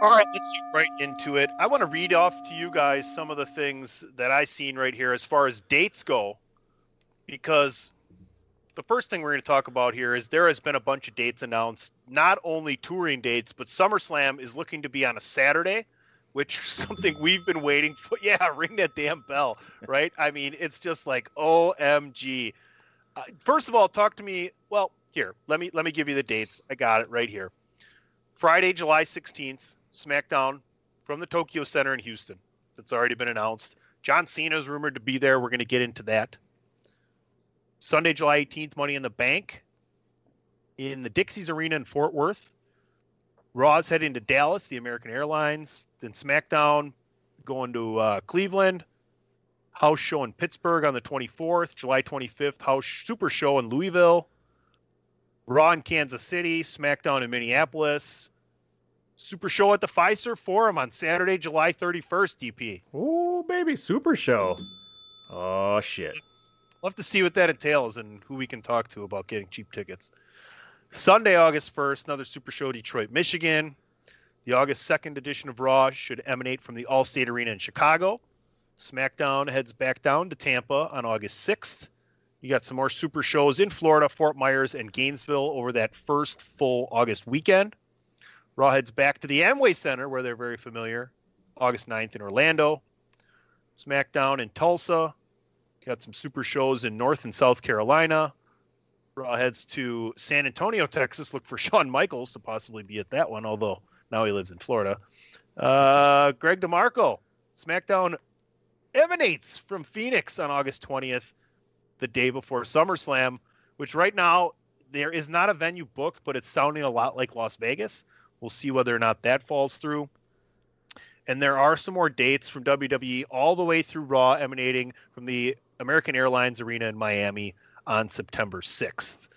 All right, let's get right into it. I want to read off to you guys some of the things that I seen right here as far as dates go, because the first thing we're going to talk about here is there has been a bunch of dates announced, not only touring dates, but SummerSlam is looking to be on a Saturday, which is something we've been waiting for. Yeah, ring that damn bell, right? I mean, it's just like OMG. Uh, first of all, talk to me. Well, here, let me let me give you the dates. I got it right here. Friday, July 16th, SmackDown from the Toyota Center in Houston. That's already been announced. John Cena is rumored to be there. We're going to get into that. Sunday, July 18th, Money in the Bank in the Dickies Arena in Fort Worth. Raw's heading to Dallas, the American Airlines. Then SmackDown going to uh, Cleveland. House show in Pittsburgh on the 24th. July 25th, House Super Show in Louisville. Raw in Kansas City. SmackDown in Minneapolis. Super Show at the Fiserv Forum on Saturday, July 31st, DP. Oh, baby, Super Show. Oh, shit. Love to see what that entails and who we can talk to about getting cheap tickets. Sunday, August 1st, another Super Show, Detroit, Michigan. The August 2nd edition of Raw should emanate from the Allstate Arena in Chicago. SmackDown heads back down to Tampa on August 6th. You got some more Super Shows in Florida, Fort Myers, and Gainesville over that first full August weekend. Raw heads back to the Amway Center, where they're very familiar, August 9th in Orlando. SmackDown in Tulsa. Got some super shows in North and South Carolina. Raw heads to San Antonio, Texas. Look for Shawn Michaels to possibly be at that one, although now he lives in Florida. Uh, Greg DeMarco. SmackDown emanates from Phoenix on August 20th, the day before SummerSlam, which right now there is not a venue booked, but it's sounding a lot like Las Vegas. We'll see whether or not that falls through. And there are some more dates from WWE all the way through Raw emanating from the American Airlines Arena in Miami on September 6th.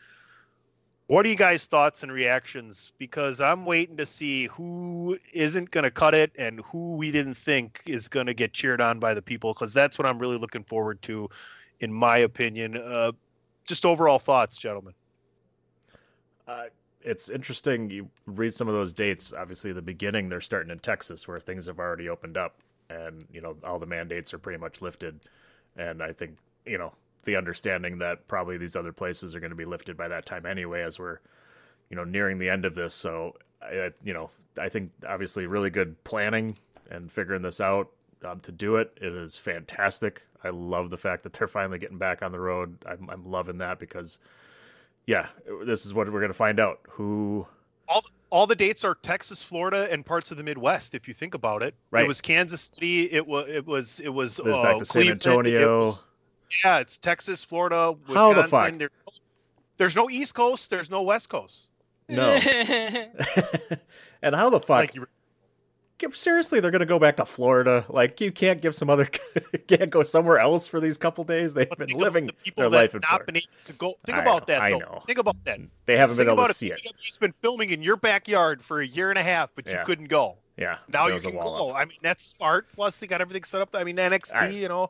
What are you guys' thoughts and reactions? Because I'm waiting to see who isn't going to cut it and who we didn't think is going to get cheered on by the people, because that's what I'm really looking forward to, in my opinion. Uh, just overall thoughts, gentlemen. Uh, it's interesting. You read some of those dates. Obviously, the beginning they're starting in Texas, where things have already opened up, and you know all the mandates are pretty much lifted. And I think you know the understanding that probably these other places are going to be lifted by that time anyway, as we're you know nearing the end of this. So I, you know I think obviously really good planning and figuring this out um, to do it. It is fantastic. I love the fact that they're finally getting back on the road. I'm, I'm loving that because yeah, this is what we're going to find out. Who all all the dates are Texas, Florida, and parts of the Midwest. If you think about it, right? It was Kansas City. It was it was it was uh, back to San Antonio. Was, yeah, it's Texas, Florida. Wisconsin. How the fuck? There, there's no East Coast. There's no West Coast. No. and how the fuck? Like you, seriously, they're gonna go back to Florida. Like you can't give some other can't go somewhere else for these couple days. They've been living the their life in Florida. Been able to go. Think I about know, that. I though. know. Think about that. Mm. They haven't been able to see it. He's been filming in your backyard for a year and a half, but yeah. you couldn't go. Yeah. Now you can go. up. I mean, that's smart. Plus, they got everything set up. I mean, NXT. Alright. You know,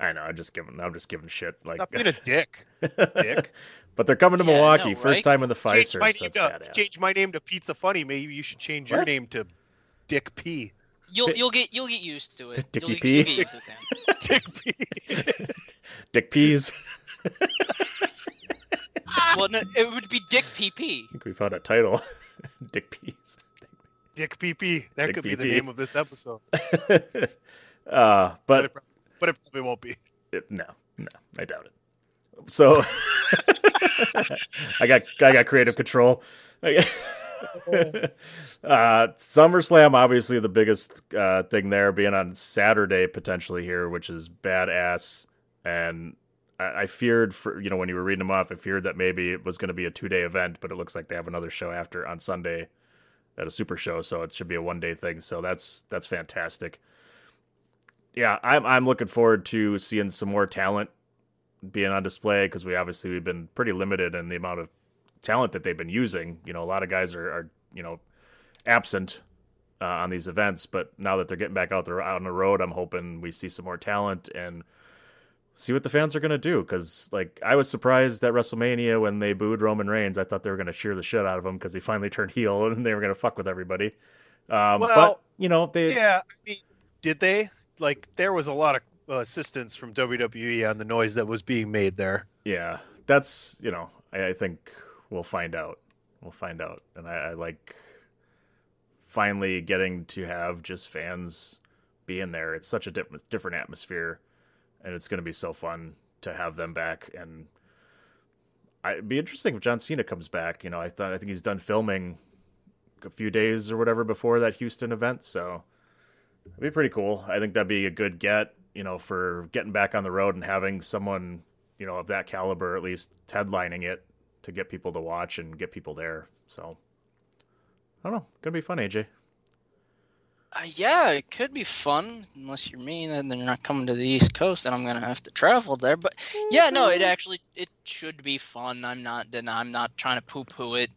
I know. I'm just giving. I'm just giving shit. Like, not being a dick. dick. but they're coming to Yeah, Milwaukee, know, first right? time in the change Fiserv. my name to change my name to Pizza Funny. Maybe you should change your name to Dick P. You'll you'll get you'll get used to it. Dickie you'll, P? You'll get used to it. Dick P. Dick Peas. well, no, it would be Dick PP. I think we found a title. Dick Peas. Dick PP. That Dick could be the name of this episode, uh, but but it, prob- but it probably won't be. it, no, no, I doubt it. So I got I got creative control. uh, SummerSlam, obviously the biggest uh, thing there, being on Saturday potentially here, which is badass. And I, I feared for you know when you were reading them off, I feared that maybe it was going to be a two day event, but it looks like they have another show after on Sunday at a super show, so it should be a one day thing. So that's that's fantastic. Yeah, I'm I'm looking forward to seeing some more talent being on display because we obviously we've been pretty limited in the amount of talent that they've been using. You know, a lot of guys are, are you know absent uh, on these events, but now that they're getting back out there out on the road, I'm hoping we see some more talent and see what the fans are going to do. Because like I was surprised at WrestleMania when they booed Roman Reigns. I thought they were going to cheer the shit out of him because he finally turned heel and they were going to fuck with everybody. Um, Well, but you know they Yeah, I mean, did they? Like, there was a lot of uh, assistance from WWE on the noise that was being made there. Yeah, that's you know, I, I think we'll find out. We'll find out, and I, I like finally getting to have just fans being there. It's such a diff- different atmosphere, and it's going to be so fun to have them back. And I, it'd be interesting if John Cena comes back. You know, I thought I think he's done filming a few days or whatever before that Houston event, so it'd be pretty cool. I think that'd be a good get. You know, for getting back on the road and having someone you know, of that caliber, at least headlining it to get people to watch and get people there. So, I don't know. Gonna be fun, AJ. Uh, yeah, it could be fun unless you're me and they're not coming to the East Coast and I'm gonna have to travel there. But yeah, no, it actually it should be fun. I'm not then I'm not trying to poo poo it.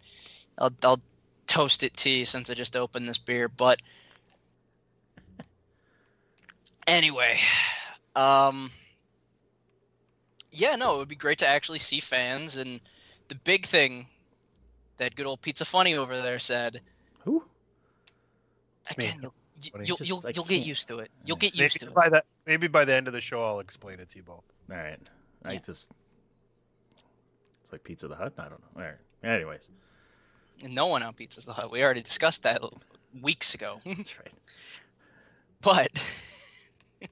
I'll I'll toast it to you since I just opened this beer. But anyway, um, yeah, no, it would be great to actually see fans and the big thing that good old Pizza Funny over there said. Who? Me. Again, you'll, you'll, Just- you'll, you'll get used to it. You'll Yeah. get used Maybe to it. by that, maybe by the end of the show, I'll explain it to you both. All right. I Yeah. just. It's like Pizza the Hut. I don't know. All right. Anyways, no one on Pizza's the Hut. We already discussed that weeks ago. that's right. but,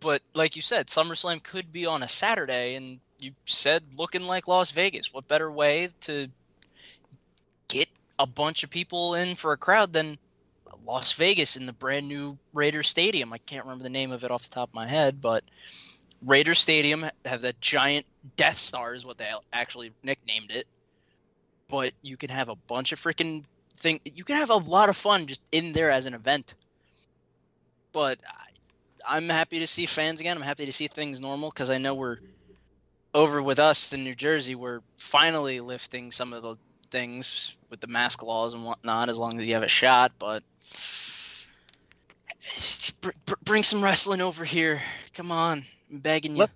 but like you said, SummerSlam could be on a Saturday, and you said looking like Las Vegas. What better way to get a bunch of people in for a crowd than Las Vegas in the brand new Raiders Stadium? I can't remember the name of it off the top of my head, but Raiders Stadium have that giant Death Star is what they actually nicknamed it. But you can have a bunch of freaking thing. You can have a lot of fun just in there as an event. But I, I'm happy to see fans again. I'm happy to see things normal because I know we're over with us in New Jersey. We're finally lifting some of the things with the mask laws and whatnot, as long as you have a shot. But br- br- bring some wrestling over here. Come on, I'm begging you. Let-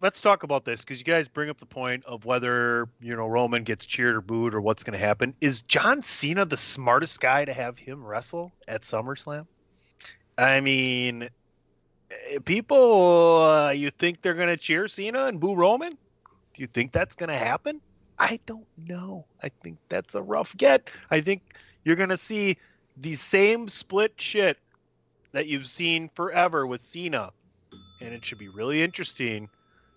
Let's talk about this because you guys bring up the point of whether you know Roman gets cheered or booed or what's going to happen. Is John Cena the smartest guy to have him wrestle at SummerSlam? I mean, people, uh, you think they're going to cheer Cena and boo Roman? Do you think that's going to happen? I don't know. I think that's a rough get. I think you're going to see the same split shit that you've seen forever with Cena. And it should be really interesting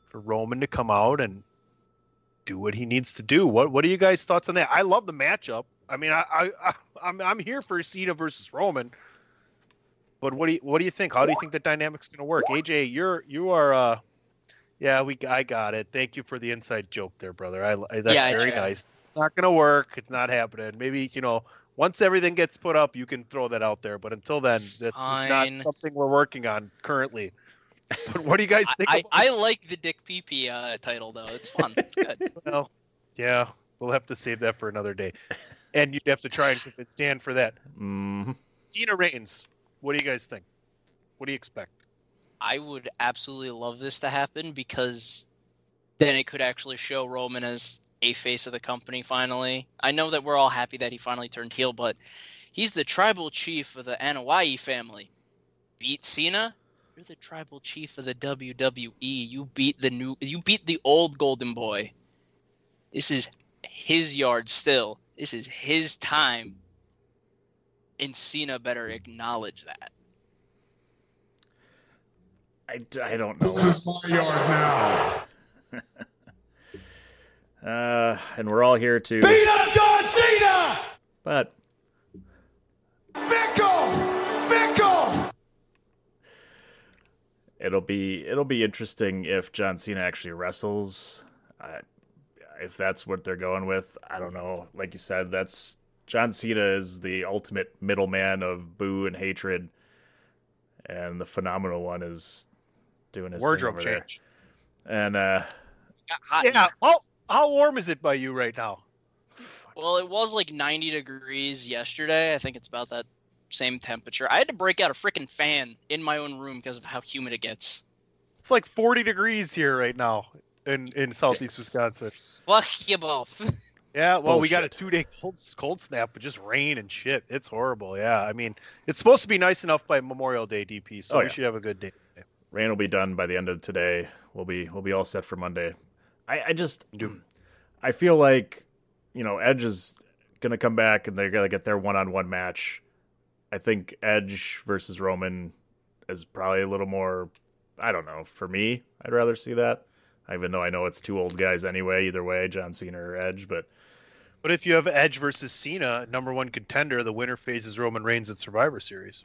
for Roman to come out and do what he needs to do. What What are you guys' thoughts on that? I love the matchup. I mean, I, I, I I'm I'm here for Cena versus Roman. But what do you what do you think? How do you think the dynamic's going to work? AJ, you're you are uh yeah, we I got it. Thank you for the inside joke there, brother. I, I that's Yeah, very tried. nice. It's not going to work. It's not happening. Maybe, you know, once everything gets put up, you can throw that out there, but until then, that's not something we're working on currently. But what do you guys think I, about I like the Dick PP uh, title though. It's fun. It's good. Well, yeah, we'll have to save that for another day. And you'd have to try and convince Dan for that. Mm, Cena Reigns. What do you guys think? What do you expect? I would absolutely love this to happen because then it could actually show Roman as a face of the company finally. I know that we're all happy that he finally turned heel, but he's the tribal chief of the Anoa'i family. Beat Cena, you're the tribal chief of the WWE. You beat the new you beat the old golden boy. This is his yard still. This is his time. And Cena better acknowledge that. I, I don't know. This is my yard now. Uh, and we're all here to. Beat up John Cena! But Fickle! Fickle! it'll be it'll be interesting if John Cena actually wrestles. Uh, if that's what they're going with, I don't know. Like you said, that's John Cena is the ultimate middleman of boo and hatred, and the phenomenal one is doing his thing Wardrobe over there. change. And uh, hot Yeah. How how warm is it by you right now? Well, it was like 90 degrees yesterday. I think it's about that same temperature. I had to break out a freaking fan in my own room because of how humid it gets. It's like 40 degrees here right now in in southeast Wisconsin. Fuck you both. Yeah, well, we got a two day cold cold snap, but just rain and shit. It's horrible. Yeah, I mean, it's supposed to be nice enough by Memorial Day, DP. So Oh, we yeah. should have a good day. rain will be done by the end of today. We'll be we'll be all set for Monday. I, I just I feel like you know Edge is gonna come back and they're gonna get their one on one match. I think Edge versus Roman is probably a little more. I don't know. For me, I'd rather see that. Even though I know it's two old guys anyway. Either way, John Cena or Edge, but But if you have Edge versus Cena, number one contender, the winner faces Roman Reigns at Survivor Series.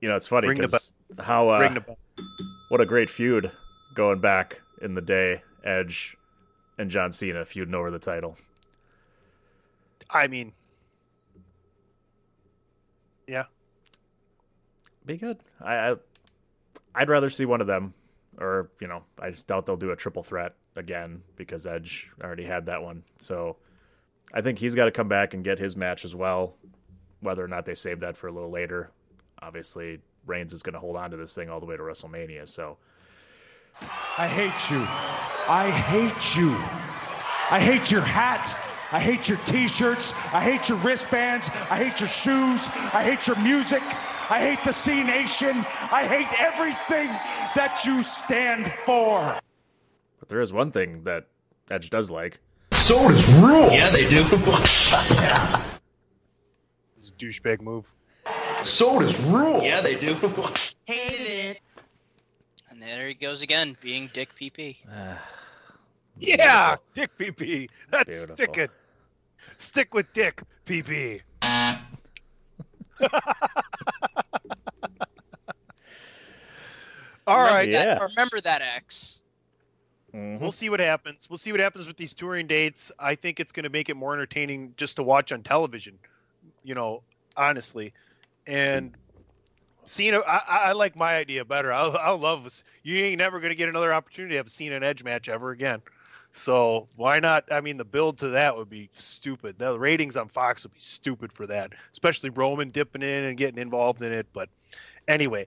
you know it's funny because how uh, Ring the bell. what a great feud going back in the day. Edge and John Cena feuding over the title. I mean, yeah, be good. I, I I'd rather see one of them, or you know, I just doubt they'll do a triple threat again because Edge already had that one. So I think he's got to come back and get his match as well. Whether or not they save that for a little later, obviously Reigns is going to hold on to this thing all the way to WrestleMania. So I hate you. I hate you. I hate your hat. I hate your t-shirts. I hate your wristbands. I hate your shoes. I hate your music. I hate the Cenation. I hate everything that you stand for. but there is one thing that Edge does like. So does rule. yeah, they do. it's a douchebag move. So does rule. yeah, they do. Hate it. And there he goes again, being Dick PP. Yeah, Dick PP. That's Beautiful. sticking. Stick with Dick PP. All Remember right. that- Yeah. remember that X. Mhm. We'll see what happens. We'll see what happens with these touring dates. I think it's going to make it more entertaining just to watch on television. You know, honestly, and Cena. I, I I like my idea better. I I love this. You ain't never going to get another opportunity to have a Cena and Edge match ever again. So why not? I mean, the build to that would be stupid. The ratings on Fox would be stupid for that, especially Roman dipping in and getting involved in it. But anyway,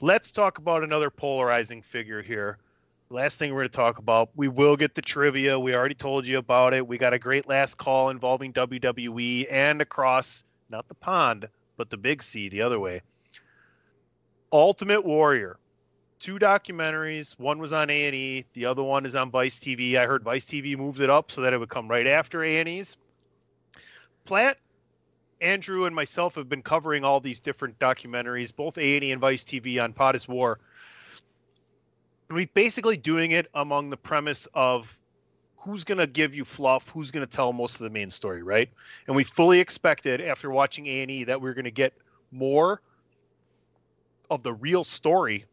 Let's talk about another polarizing figure here. Last thing we're going to talk about, we will get the trivia. We already told you about it. We got a great last call involving WWE and across not the pond, but the big C the other way. Ultimate Warrior. Two documentaries. One was on A&E, the other one is on Vice TV. I heard Vice TV moved it up so that it would come right after A&E's. Platt, Andrew, and myself have been covering all these different documentaries, both A&E and Vice TV on Pot is War. And we basically doing it among the premise of who's going to give you fluff, who's going to tell most of the main story, right? And we fully expected after watching A&E that we are going to get more of the real story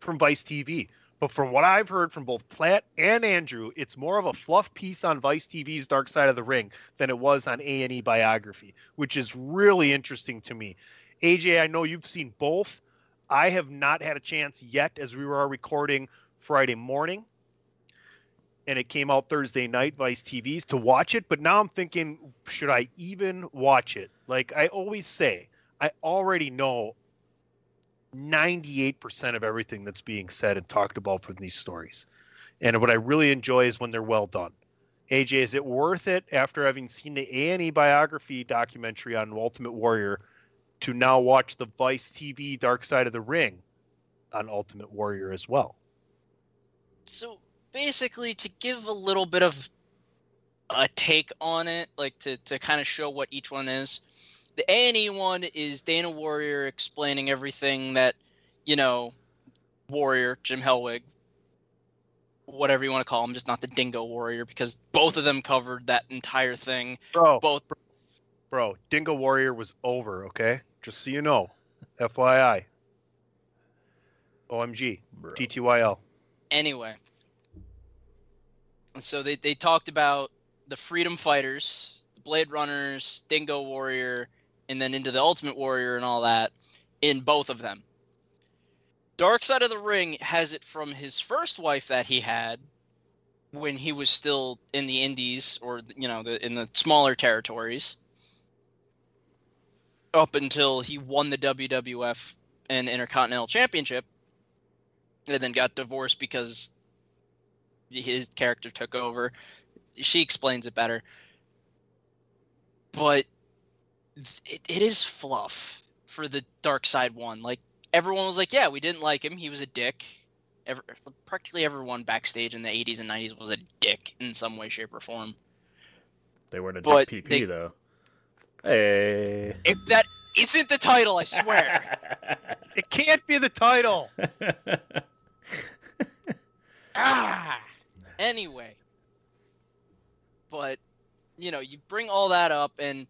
from Vice TV. But from what I've heard from both Platt and Andrew, it's more of a fluff piece on Vice TV's Dark Side of the Ring than it was on A&E biography, which is really interesting to me. AJ, I know you've seen both. I have not had a chance yet as we were recording Friday morning and it came out Thursday night, Vice TV's, to watch it. But now I'm thinking, should I even watch it? Like I always say, I already know 98% of everything that's being said and talked about from these stories. And what I really enjoy is when they're well done. AJ, is it worth it after having seen the A&E biography documentary on Ultimate Warrior to now watch the Vice TV Dark Side of the Ring on Ultimate Warrior as well? So basically, to give a little bit of a take on it, like to, to kind of show what each one is the A and E one is Dana Warrior explaining everything that you know Warrior Jim Hellwig, whatever you want to call him, just not the Dingo Warrior because both of them covered that entire thing. Bro, both. Bro, Dingo Warrior was over. Okay, just so you know, FYI. OMG, Bro. TTYL. Anyway, so they they talked about the Freedom Fighters, the Blade Runners, Dingo Warrior, and then into the Ultimate Warrior and all that in both of them. Dark Side of the Ring has it from his first wife that he had when he was still in the Indies or you know the, in the smaller territories up until he won the WWF and Intercontinental Championship and then got divorced because his character took over. She explains it better. But it, it is fluff for the dark side one. Like everyone was like, yeah, we didn't like him. He was a dick. Every, practically everyone backstage in the 80s and 90s was a dick in some way, shape, or form. They weren't a but dick PP they, though. Hey, if that isn't the title, I swear. it can't be the title. ah. Anyway, but you know, you bring all that up and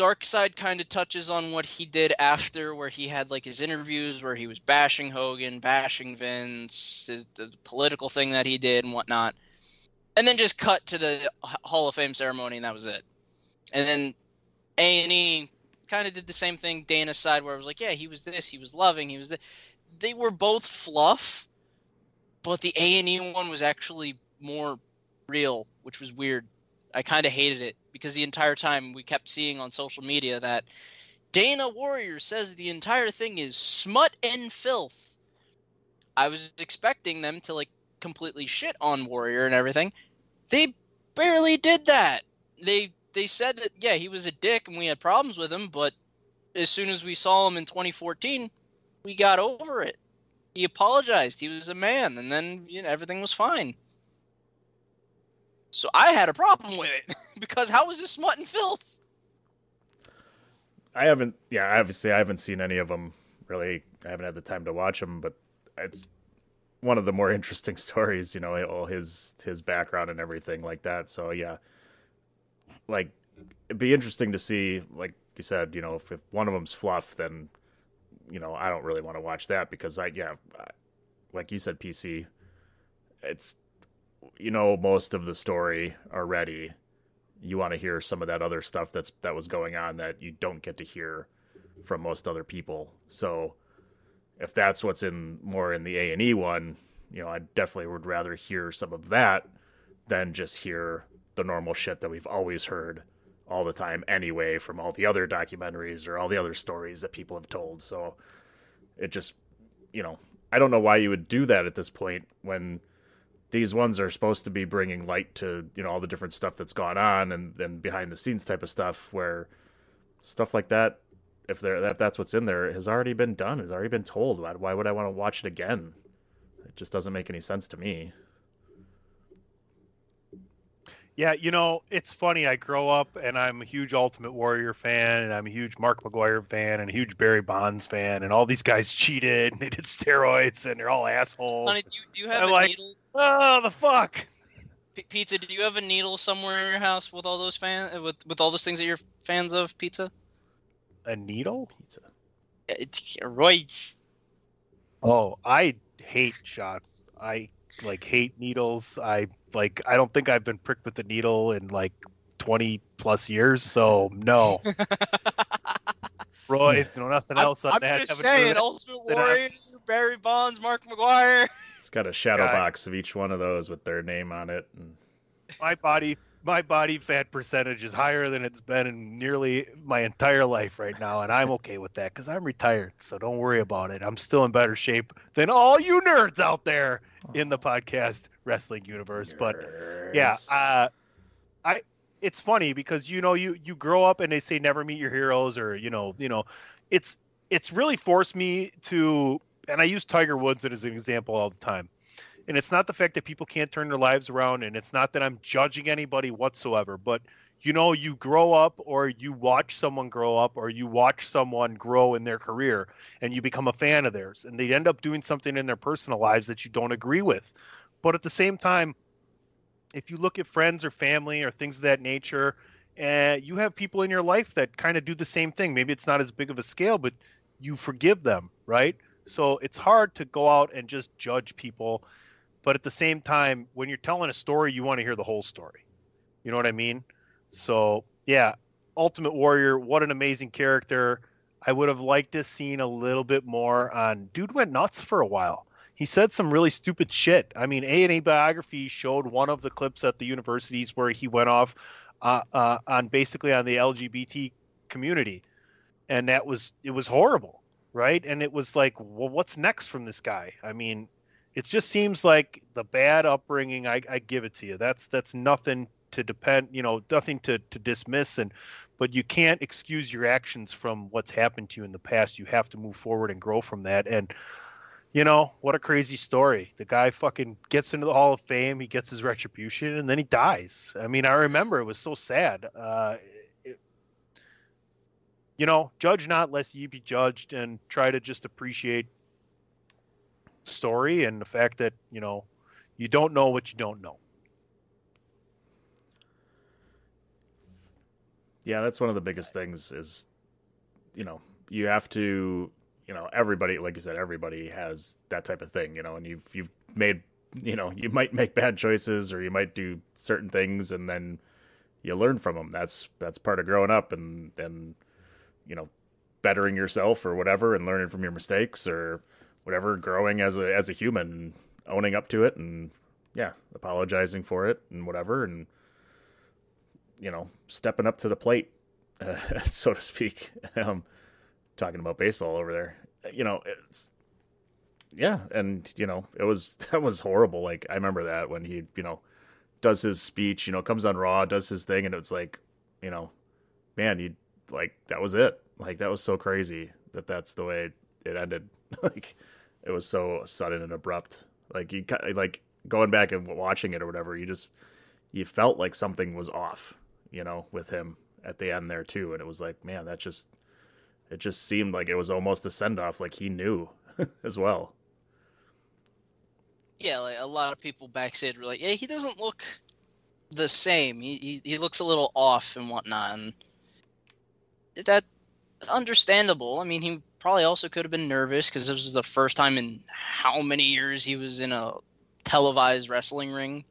Dark Side kind of touches on what he did after, where he had like his interviews where he was bashing Hogan, bashing Vince, the political thing that he did and whatnot, and then just cut to the Hall of Fame ceremony, and that was it. And then A and E kind of did the same thing. Dana's side, where it was like, yeah, he was this, he was loving, he was that. They were both fluff, but the A and E one was actually more real, which was weird. I kind of hated it because the entire time we kept seeing on social media that Dana Warrior says the entire thing is smut and filth. I was expecting them to like completely shit on Warrior and everything. They barely did that. They they said that yeah, he was a dick and we had problems with him, but as soon as we saw him in 2014, we got over it. He apologized. He was a man and then you know everything was fine. So I had a problem with it because how is this smut and filth? I haven't, yeah, obviously I haven't seen any of them really. I haven't had the time to watch them, but it's one of the more interesting stories, you know, all his his background and everything like that. So yeah, like it'd be interesting to see, like you said, you know, if, if one of them's fluff, then you know I don't really want to watch that because I yeah, like you said, PC, it's you know most of the story already. you want to hear some of that other stuff that's that was going on that you don't get to hear from most other people. So if that's what's in more in the A and E one, you know, I definitely would rather hear some of that than just hear the normal shit that we've always heard all the time anyway from all the other documentaries or all the other stories that people have told. So it just, you know, I don't know why you would do that at this point when these ones are supposed to be bringing light to, you know, all the different stuff that's gone on and then behind the scenes type of stuff where stuff like that if there if that's what's in there has already been done, has already been told. Why, why would I want to watch it again? It just doesn't make any sense to me. Yeah, you know, it's funny. I grow up and I'm a huge Ultimate Warrior fan, and I'm a huge Mark McGwire fan, and a huge Barry Bonds fan, and all these guys cheated and they did steroids, and they're all assholes. Sonny, do you, do you have I'm a like- needle? Oh, the fuck! P- Pizza, do you have a needle somewhere in your house with all those fan uh, with with all those things that you're fans of? Pizza. A needle? Pizza. It's right. Oh, I hate shots. I like hate needles. I like. I don't think I've been pricked with a needle in like twenty plus years. So no. Roids, no nothing I'm, else on I'm that. just Haven't saying, Ultimate Warrior, Barry Bonds, Mark McGwire. It's got a shadow Guy. box of each one of those with their name on it. And my body my body fat percentage is higher than it's been in nearly my entire life right now and i'm okay with that because i'm retired so don't worry about it i'm still in better shape than all you nerds out there in the podcast wrestling universe but yeah uh i it's funny because you know you you grow up and they say never meet your heroes or you know you know it's it's really forced me to and i use tiger woods as an example all the time. And it's not the fact that people can't turn their lives around and it's not that i'm judging anybody whatsoever but you know you grow up or you watch someone grow up or you watch someone grow in their career and you become a fan of theirs and they end up doing something in their personal lives that you don't agree with. But at the same time if you look at friends or family or things of that nature uh, you have people in your life that kind of do the same thing. Maybe it's not as big of a scale but you forgive them right? So it's hard to go out and just judge people. But at the same time when you're telling a story you want to hear the whole story. You know what i mean so yeah ultimate warrior what an amazing character. I would have liked to seen a little bit more on dude went nuts for a while. He said some really stupid shit. I mean a and a biography showed one of the clips at the universities where he went off uh, uh, on basically on the lgbt community. And that was it was horrible right? And it was like well what's next from this guy? I mean it just seems like the bad upbringing I, I give it to you. That's that's nothing to depend you know nothing to to dismiss and but you can't excuse your actions from what's happened to you in the past. You have to move forward and grow from that. And you know what a crazy story. The guy fucking gets into the hall of fame he gets his retribution and then he dies. I mean i remember it was so sad. Uh you know judge not lest ye be judged and try to just appreciate story and the fact that you know you don't know what you don't know yeah, that's one of the biggest things is, you know, you have to, you know, everybody, like you said, everybody has that type of thing, you know, and you've you've made, you know, you might make bad choices or you might do certain things, and then you learn from them. That's that's part of growing up and and you know, bettering yourself or whatever, and learning from your mistakes or whatever, growing as a as a human, owning up to it, and yeah, apologizing for it and whatever, and you know, stepping up to the plate, uh, so to speak. Um, talking about baseball over there, you know, it's yeah, and you know, it was that was horrible. Like I remember that when he, you know, does his speech, you know, comes on Raw, does his thing, and it's like, you know, man, you like that was it. Like that was so crazy that that's the way it ended. like it was so sudden and abrupt. Like you like going back and watching it or whatever, you just you felt like something was off, you know, with him at the end there too. And it was like, man, that just it just seemed like it was almost a send off, like he knew as well. Yeah, like a lot of people backstage were like, "Yeah, he doesn't look the same. He he, he looks a little off and whatnot." And that understandable. I mean, he probably also could have been nervous because this was the first time in how many years he was in a televised wrestling ring,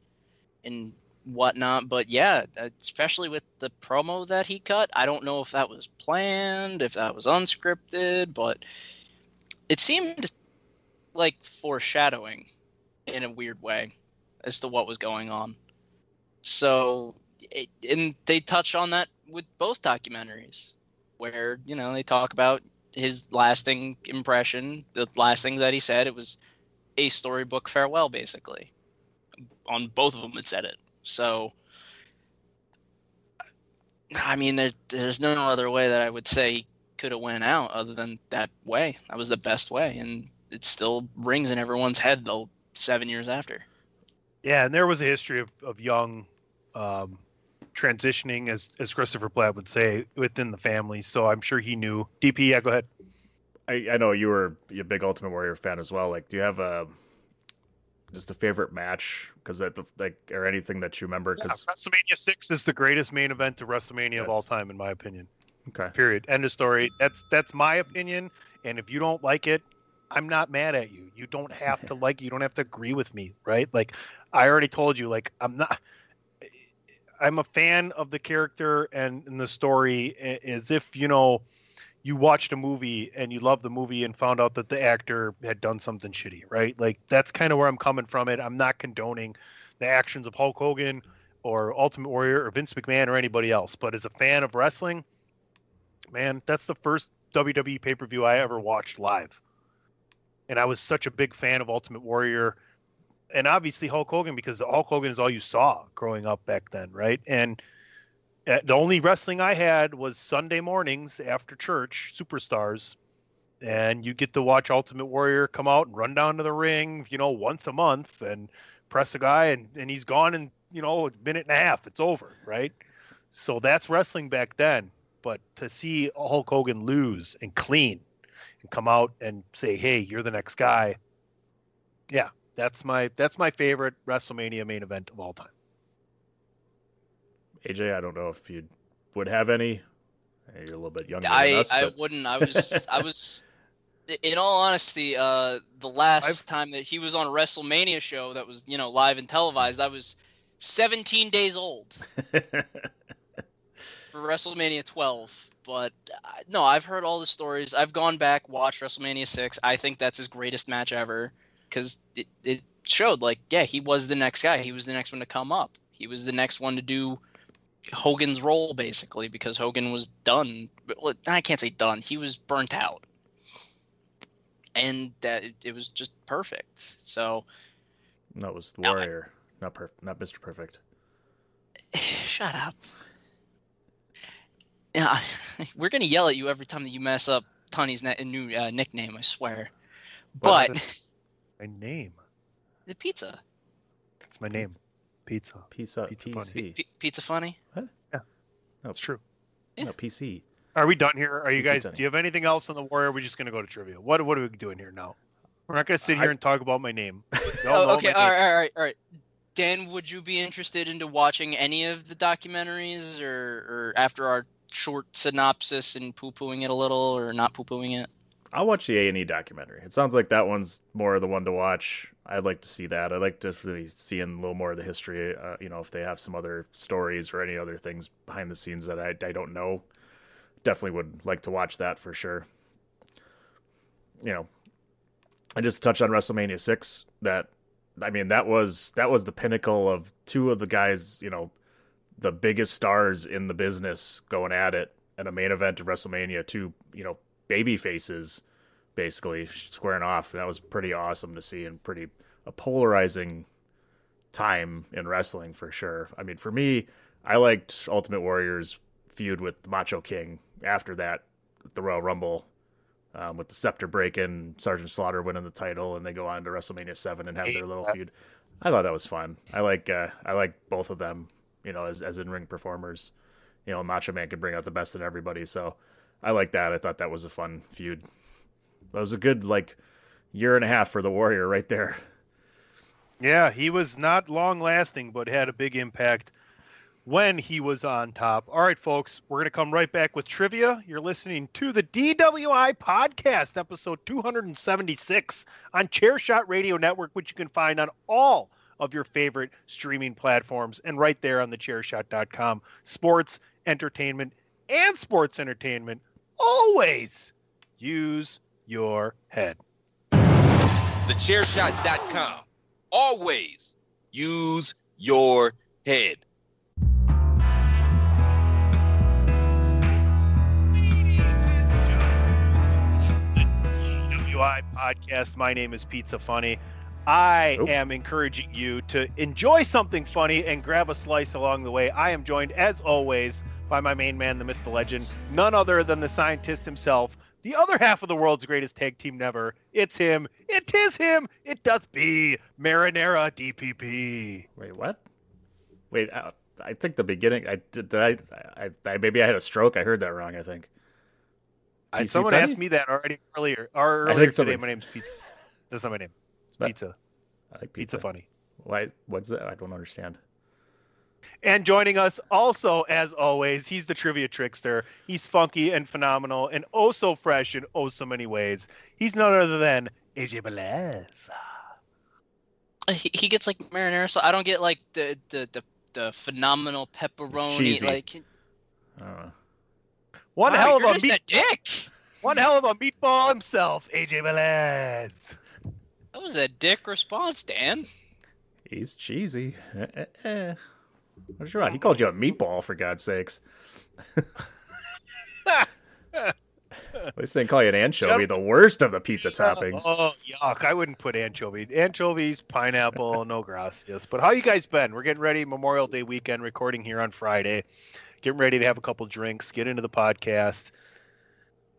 and whatnot. But yeah, especially with the promo that he cut, I don't know if that was planned, if that was unscripted, but it seemed like foreshadowing in a weird way as to what was going on. So, and they touch on that with both documentaries, where you know they talk about his lasting impression, the last things that he said. It was a storybook farewell, basically. On both of them, it said it. So, I mean, there, there's no other way that I would say he could have went out other than that way. That was the best way, and it still rings in everyone's head though seven years after. Yeah, and there was a history of, of young um, transitioning, as as Christopher Platt would say, within the family. So I'm sure he knew. DP, yeah, go ahead. I, I know you were a big Ultimate Warrior fan as well. Like, do you have a just a favorite match? Because that like or anything that you remember? Because yeah, WrestleMania six is the greatest main event of WrestleMania of all time, in my opinion. Okay. Period. End of story. That's that's my opinion. And if you don't like it, I'm not mad at you. You don't have to like. You don't have to agree with me, right? Like, I already told you. Like, I'm not. I'm a fan of the character and, and the story, as if you know, you watched a movie and you loved the movie and found out that the actor had done something shitty, right? Like, that's kind of where I'm coming from. It. I'm not condoning the actions of Hulk Hogan or Ultimate Warrior or Vince McMahon or anybody else, but as a fan of wrestling, man, that's the first WWE pay per view I ever watched live and I was such a big fan of Ultimate Warrior and obviously Hulk Hogan because Hulk Hogan is all you saw growing up back then, right? And Uh, the only wrestling I had was Sunday mornings after church, Superstars, and you get to watch Ultimate Warrior come out and run down to the ring, you know, once a month and press a guy and, and he's gone in, you know, a minute and a half. It's over, right? So that's wrestling back then. But to see Hulk Hogan lose and clean and come out and say, "Hey, you're the next guy." Yeah, that's my that's my favorite WrestleMania main event of all time. AJ, I don't know if you would have any. You're a little bit younger. I us, I but... wouldn't. I was I was. In all honesty, uh, the last I've... time that he was on a WrestleMania show that was you know live and televised, I was 17 days old for WrestleMania 12 but uh, no, I've heard all the stories. I've gone back, watched WrestleMania six. I think that's his greatest match ever because it, it showed like, yeah, he was the next guy. He was the next one to come up. He was the next one to do Hogan's role basically because Hogan was done. Well, I can't say done. He was burnt out, and that it was just perfect. So that was the Warrior, not perfect, not Mister Perfect. Shut up. Yeah, we're gonna yell at you every time that you mess up Tony's ne- new uh, nickname. I swear. But my name. The pizza. It's my name. Pizza. Pizza. Pizza. PC. Funny. P- pizza funny. What? Yeah. No, it's true. Yeah. No, PC. Are we done here? Are you PC guys? Do you have anything else on the war? are we just gonna go to trivia? What What are we doing here now? We're not gonna sit here I... and talk about my name. oh, okay. All right. All right. All right. Dan, would you be interested into watching any of the documentaries, or, or after our short synopsis and poo pooing it a little or not poo pooing it? I'll watch the A and E documentary. It sounds like that one's more the one to watch. I'd like to see that. I'd like to really see in a little more of the history. Uh, you know, if they have some other stories or any other things behind the scenes that I, I don't know, definitely would like to watch that for sure. You know, I just touched on WrestleMania six. That I mean, that was that was the pinnacle of two of the guys. You know, the biggest stars in the business going at it at a main event of WrestleMania, two, you know, baby faces basically squaring off. And that was pretty awesome to see and pretty a polarizing time in wrestling for sure. I mean, for me, I liked Ultimate Warrior's feud with Macho King after that, the Royal Rumble, um, with the scepter breaking, Sergeant Slaughter winning the title, and they go on to WrestleMania Seven and have their little feud. I thought that was fun. I like uh, I like both of them you know, as as in ring performers. You know, Macho Man could bring out the best in everybody. So I like that. I thought that was a fun feud. That was a good like year and a half for the Warrior right there. Yeah, he was not long lasting, but had a big impact when he was on top. All right, folks, we're going to come right back with trivia. You're listening to the DWI podcast, episode 276 on Chairshot Radio Network, which you can find on all of your favorite streaming platforms and right there on the chairshot.com. Sports, entertainment, and sports entertainment. Always use your head. Thechairshot.com. Always use your head. WI podcast. My name is Pizza Funny. I Nope. am encouraging you to enjoy something funny and grab a slice along the way. I am joined, as always, by my main man, the myth, the legend, none other than the scientist himself, the other half of the world's greatest tag team never. It's him. It is him. It doth be Marinara DPP. Wait, what? Wait, uh, I think the beginning. I did. did I, I, I maybe I had a stroke. I heard that wrong. I think. I, someone Teddy? asked me that already earlier. Or I earlier think today. somebody- My name's Pizza. That's not my name. It's Pizza. I like Pizza Funny. Why? What's that? I don't understand. And joining us also, as always, he's the trivia trickster. He's funky and phenomenal and oh so fresh in oh so many ways. He's none other than AJ Belez. He, he gets like marinara, so I don't get like the the the, the phenomenal pepperoni. cheesy. Like I don't. One wow, hell of a just meat, a dick. one hell of a meatball himself, AJ Belez. That was a dick response, Dan. He's cheesy. Eh, eh, eh. Eh. What's wrong? He called you a meatball for God's sakes. At least they didn't call you an anchovy, the worst of the pizza toppings. Oh, yuck! I wouldn't put anchovy, anchovies, pineapple, no gracias. But how you guys been? We're getting ready Memorial Day weekend, recording here on Friday. Getting ready to have a couple drinks, get into the podcast.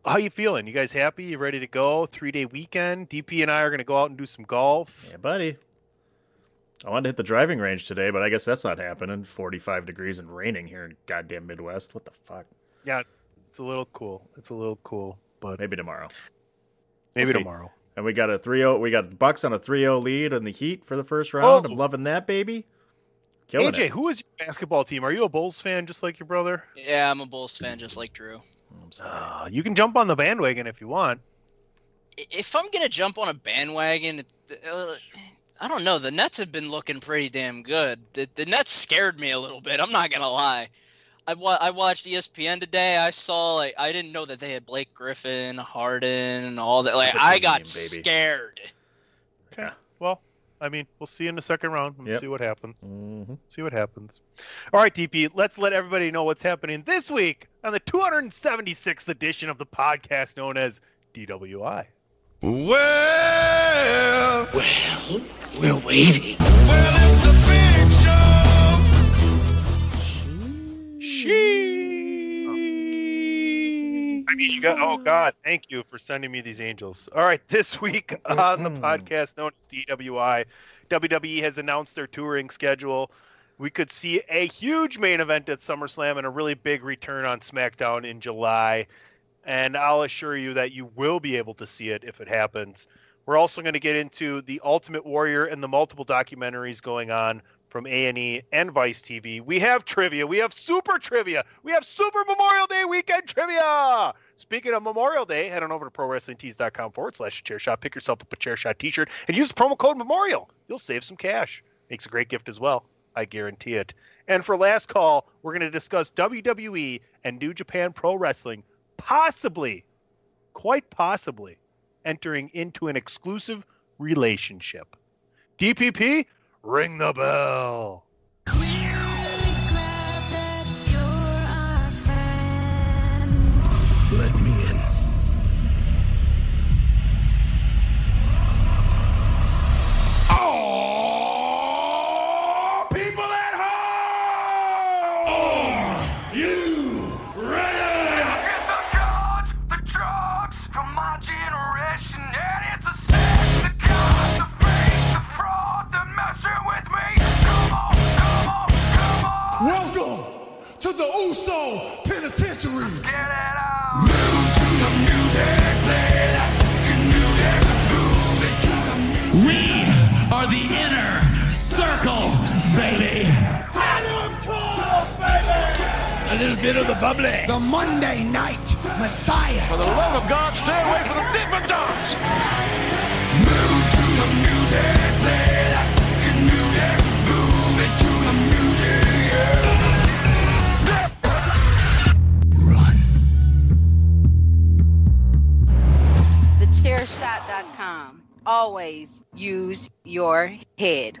How you feeling? You guys happy? You ready to go? Three day weekend. DP and I are going to go out and do some golf. Yeah, buddy. I wanted to hit the driving range today, but I guess that's not happening. 45 degrees and raining here in goddamn Midwest. What the fuck? Yeah, it's a little cool. It's a little cool, but Maybe tomorrow. maybe see. tomorrow. And we got a 3-0. We got Bucks on a 3-0 lead in the Heat for the first round. Oh. I'm loving that, baby. Killing AJ, it. who is your basketball team? Are you a Bulls fan just like your brother? Yeah, I'm a Bulls fan, just like Drew. I'm sorry. Uh, you can jump on the bandwagon if you want. If I'm gonna jump on a bandwagon, it- uh, I don't know. The Nets have been looking pretty damn good. The, the Nets scared me a little bit. I'm not gonna lie. I, wa- I watched ESPN today. I saw like I didn't know that they had Blake Griffin, Harden, all that. Like I got baby. scared. Okay. Yeah. Well, I mean, we'll see in the second round and Yep. see what happens. Mhm. See what happens. All right, DP, let's let everybody know what's happening this week on the 276th edition of the podcast known as DWI. Well, Well, we're waiting. well, it's the big show. She. I mean, you got. Oh God, thank you for sending me these angels. All right, this week on the mm-hmm. podcast known as DWI, WWE has announced their touring schedule. We could see a huge main event at SummerSlam and a really big return on SmackDown in July. And I'll assure you that you will be able to see it if it happens. We're also going to get into the Ultimate Warrior and the multiple documentaries going on from A&E and Vice TV. We have trivia. We have super trivia. We have Super Memorial Day weekend trivia. Speaking of Memorial Day, head on over to ProWrestlingTees.com forward slash chair shot. Pick yourself up a chair shot t-shirt and use the promo code Memorial. You'll save some cash. Makes a great gift as well. I guarantee it. And for last call, we're going to discuss WWE and New Japan Pro Wrestling possibly, quite possibly, entering into an exclusive relationship. DPP, ring the bell. little bit of the bubbly. The Monday Night Messiah. For the love of God, stay away from the different dots. Move to the music, play that music. Move to the music, yeah. Run. TheChairShot.com. Always use your head.